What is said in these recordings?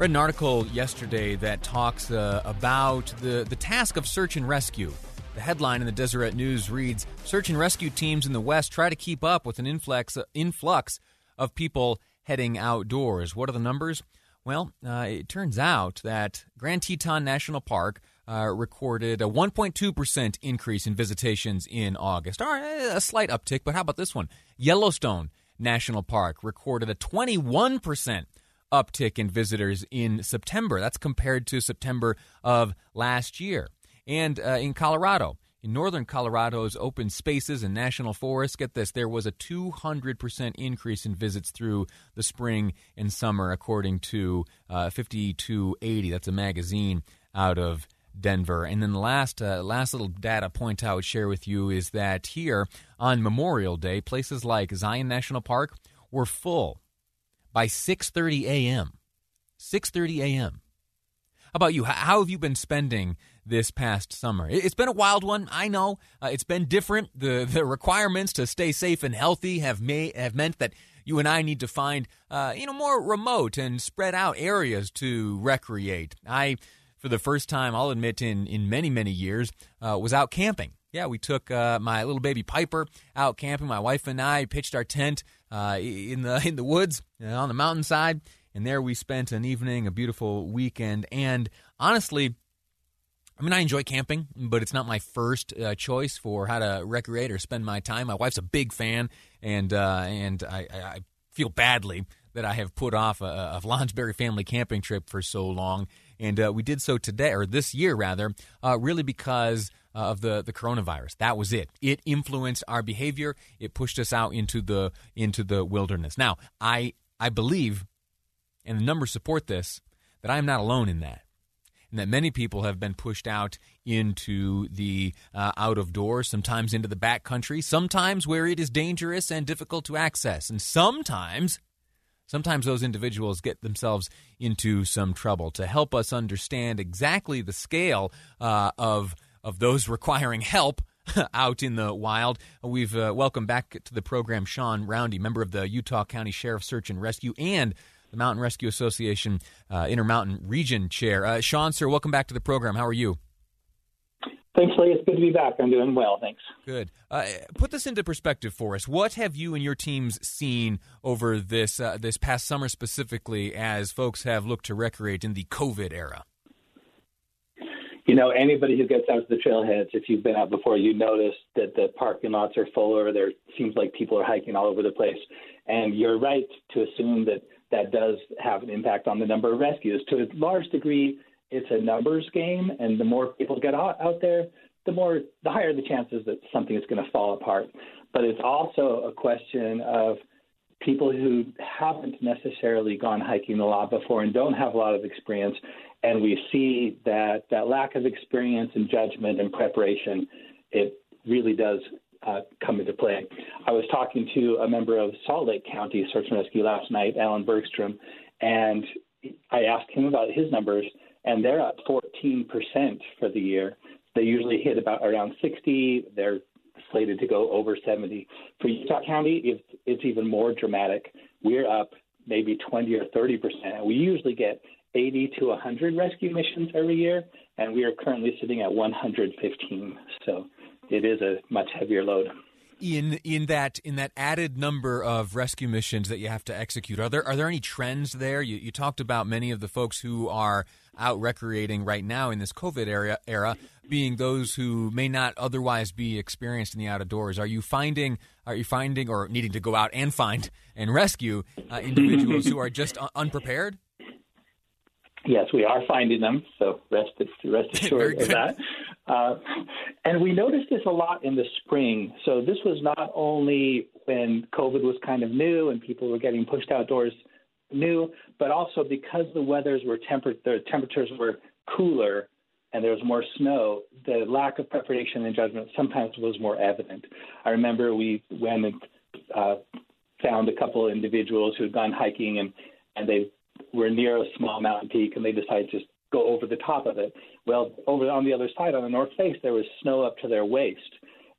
Read an article yesterday that talks uh, about the, the task of search and rescue. The headline in the Deseret News reads Search and rescue teams in the West try to keep up with an influx, influx of people heading outdoors. What are the numbers? Well, uh, it turns out that Grand Teton National Park uh, recorded a 1.2% increase in visitations in August. All right, a slight uptick, but how about this one? Yellowstone National Park recorded a 21% uptick in visitors in September. That's compared to September of last year. And uh, in Colorado, in northern Colorado's open spaces and national forests, get this, there was a 200% increase in visits through the spring and summer, according to uh, 5280. That's a magazine out of Denver. And then the last uh, last little data point I would share with you is that here on Memorial Day, places like Zion National Park were full by 6:30 a.m. 6:30 a.m. How about you? How have you been spending this past summer? It's been a wild one. I know uh, it's been different. The the requirements to stay safe and healthy have may have meant that you and I need to find uh, you know more remote and spread out areas to recreate. I, for the first time, I'll admit in in many many years, uh, was out camping. Yeah, we took uh, my little baby Piper out camping. My wife and I pitched our tent uh, in the in the woods uh, on the mountainside, and there we spent an evening, a beautiful weekend. And honestly, I mean, I enjoy camping, but it's not my first uh, choice for how to recreate or spend my time. My wife's a big fan, and uh, and I, I, feel badly that I have put off a, a family camping trip for so long. And uh, we did so today, or this year rather, really because uh, of the, the coronavirus. That was it. It influenced our behavior. It pushed us out into the into the wilderness. Now, I I believe, and the numbers support this, that I am not alone in that, and that many people have been pushed out into the uh, out of doors, sometimes into the back country, sometimes where it is dangerous and difficult to access, and sometimes. Sometimes those individuals get themselves into some trouble. To help us understand exactly the scale uh, of of those requiring help out in the wild. We've uh, welcomed back to the program Sean Roundy, member of the Utah County Sheriff Search and Rescue and the Mountain Rescue Association uh, Intermountain Region Chair. Uh, Sean, sir, welcome back to the program. How are you? Thanks, Lee. It's good to be back. I'm doing well, thanks. Good. Uh, put this into perspective for us. What have you and your teams seen over this uh, this past summer, specifically, as folks have looked to recreate in the COVID era? You know, anybody who gets out to the trailheads, if you've been out before, you notice that the parking lots are fuller. there seems like people are hiking all over the place. And you're right to assume that that does have an impact on the number of rescues. To a large degree, it's a numbers game, and the more people get out, out there, the more the higher the chances that something is going to fall apart. But it's also a question of people who haven't necessarily gone hiking a lot before and don't have a lot of experience and we see that that lack of experience and judgment and preparation, it really does uh, come into play. I was talking to a member of Salt Lake County Search and Rescue last night, Alan Bergstrom, and I asked him about his numbers, and they're up 14% for the year. They usually hit about around 60. They're slated to go over 70. For Utah County, it's, it's even more dramatic. We're up maybe 20 or 30 percent. We usually get 80 to 100 rescue missions every year, and we are currently sitting at 115. So it is a much heavier load. In in that in that added number of rescue missions that you have to execute are there are there any trends there? You, you talked about many of the folks who are out recreating right now in this covid era era being those who may not otherwise be experienced in the outdoors are you finding are you finding or needing to go out and find and rescue uh, individuals who are just un- unprepared? Yes, we are finding them, so rest rest assured of that. Uh, and we noticed this a lot in the spring. So this was not only when COVID was kind of new and people were getting pushed outdoors new, but also because the weathers were temper the temperatures were cooler and there was more snow, the lack of preparation and judgment sometimes was more evident. I remember we went and uh, found a couple of individuals who had gone hiking and and they were near a small mountain peak and they decided to just go over the top of it. Well, over on the other side, on the north face, there was snow up to their waist,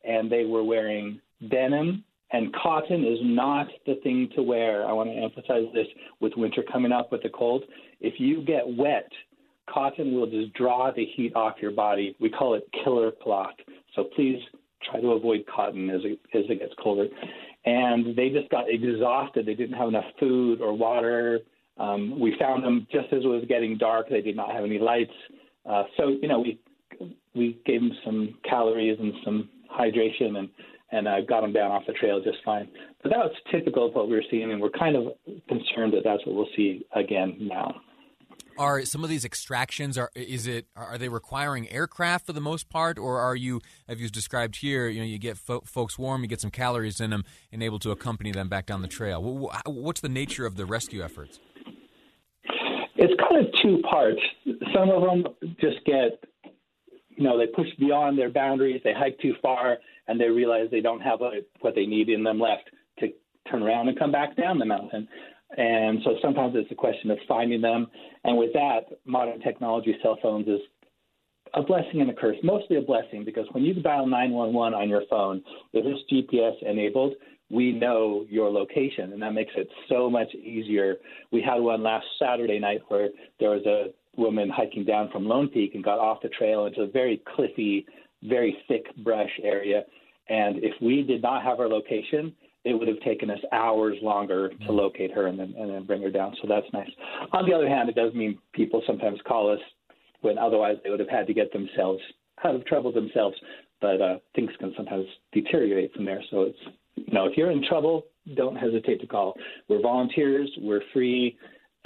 and they were wearing denim. And cotton is not the thing to wear. I want to emphasize this with winter coming up with the cold. If you get wet, cotton will just draw the heat off your body. We call it killer cloth. So please try to avoid cotton as it, as it gets colder. And they just got exhausted. They didn't have enough food or water um, we found them just as it was getting dark. They did not have any lights. Uh, so, you know, we we gave them some calories and some hydration and and uh, got them down off the trail just fine. But that was typical of what we were seeing, and we're kind of concerned that that's what we'll see again now. Are some of these extractions are is it are they requiring aircraft for the most part, or are you, as you described here, you know, you get fo- folks warm, you get some calories in them, and able to accompany them back down the trail? What's the nature of the rescue efforts? It's kind of two parts. Some of them just get, you know, they push beyond their boundaries, they hike too far, and they realize they don't have what they need in them left to turn around and come back down the mountain. And so sometimes it's a question of finding them. And with that, modern technology, cell phones is a blessing and a curse. Mostly a blessing because when you dial 911 on your phone, if it's GPS enabled, we know your location, and that makes it so much easier. We had one last Saturday night where there was a woman hiking down from Lone Peak and got off the trail into a very cliffy, very thick brush area. And if we did not have her location, it would have taken us hours longer to mm-hmm. locate her and then and then bring her down. So that's nice. On the other hand, it does mean people sometimes call us when otherwise they would have had to get themselves out of trouble themselves. But uh, things can sometimes deteriorate from there. So it's you know, if you're in trouble, don't hesitate to call. We're volunteers. We're free.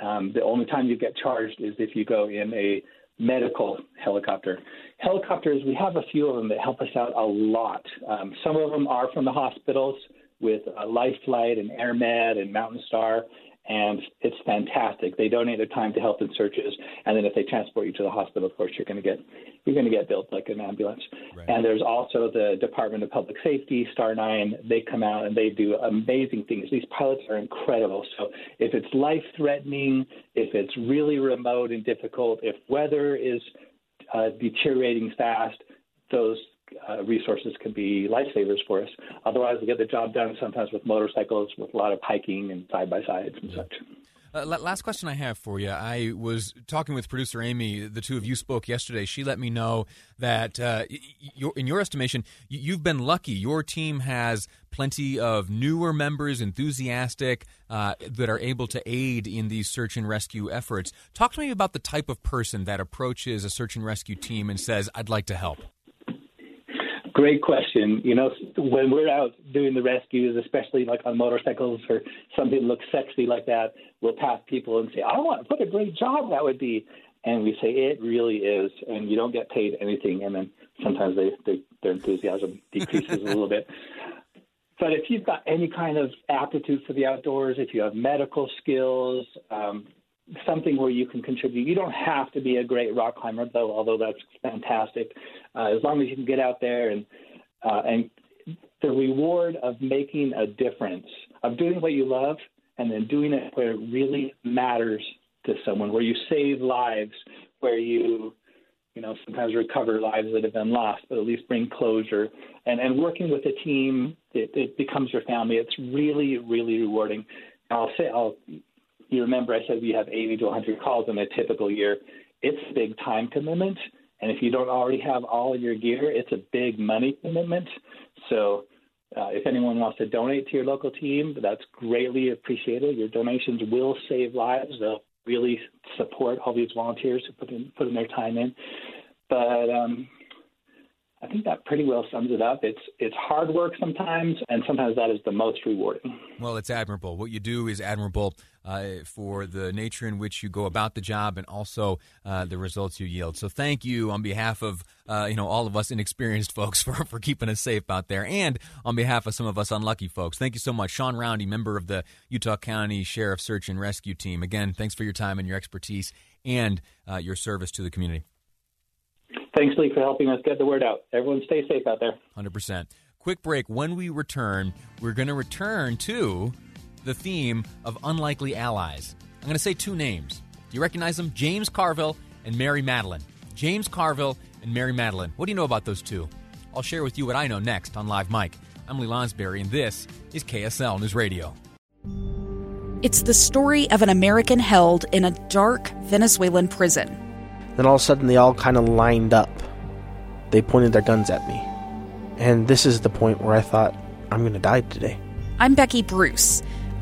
Um, the only time you get charged is if you go in a medical helicopter. Helicopters, we have a few of them that help us out a lot. Um, some of them are from the hospitals with uh, Life Flight and AirMed and Mountain Star, and it's fantastic. They donate their time to help in searches, and then if they transport you to the hospital, of course, you're going to get you're going to get billed like an ambulance. Right. And there's also the Department of Public Safety, Star Nine. They come out and they do amazing things. These pilots are incredible. So if it's life threatening, if it's really remote and difficult, if weather is uh, deteriorating fast, those uh, resources can be lifesavers for us. Otherwise, we get the job done sometimes with motorcycles, with a lot of hiking and side by sides and such. Uh, last question I have for you. I was talking with producer Amy. The two of you spoke yesterday. She let me know that, uh, in your estimation, you've been lucky. Your team has plenty of newer members, enthusiastic, uh, that are able to aid in these search and rescue efforts. Talk to me about the type of person that approaches a search and rescue team and says, I'd like to help. Great question. You know, when we're out doing the rescues, especially like on motorcycles or something that looks sexy like that, we'll pass people and say, "I want what a great job that would be," and we say it really is, and you don't get paid anything, and then sometimes they, they their enthusiasm decreases a little bit. But if you've got any kind of aptitude for the outdoors, if you have medical skills, um, something where you can contribute. You don't have to be a great rock climber, though, although that's fantastic. Uh, as long as you can get out there and uh, and the reward of making a difference, of doing what you love, and then doing it where it really matters to someone, where you save lives, where you you know sometimes recover lives that have been lost, but at least bring closure. And and working with a team, it, it becomes your family. It's really really rewarding. I'll say I'll you remember I said we have 80 to 100 calls in a typical year. It's a big time commitment, and if you don't already have all your gear, it's a big money commitment. So Uh, if anyone wants to donate to your local team, that's greatly appreciated. Your donations will save lives. They'll really support all these volunteers who put in put in their time in. But um, I think that pretty well sums it up. It's it's hard work sometimes, and sometimes that is the most rewarding. Well, it's admirable. What you do is admirable uh, for the nature in which you go about the job, and also uh, the results you yield. So, thank you on behalf of uh, you know all of us inexperienced folks for for keeping us safe out there, and on behalf of some of us unlucky folks. Thank you so much, Sean Roundy, member of the Utah County Sheriff Search and Rescue Team. Again, thanks for your time and your expertise and uh, your service to the community. Thanks, Lee, for helping us get the word out. Everyone stay safe out there. 100%. Quick break. When we return, we're going to return to the theme of unlikely allies. I'm going to say two names. Do you recognize them? James Carville and Mary Matalin. James Carville and Mary Matalin. What do you know about those two? I'll share with you what I know next on Live Mic. I'm Lee Lonsberry, and this is KSL News Radio. It's the story of an American held in a dark Venezuelan prison. Then all of a sudden, they all kind of lined up. They pointed their guns at me. And this is the point where I thought, I'm going to die today. I'm Becky Bruce.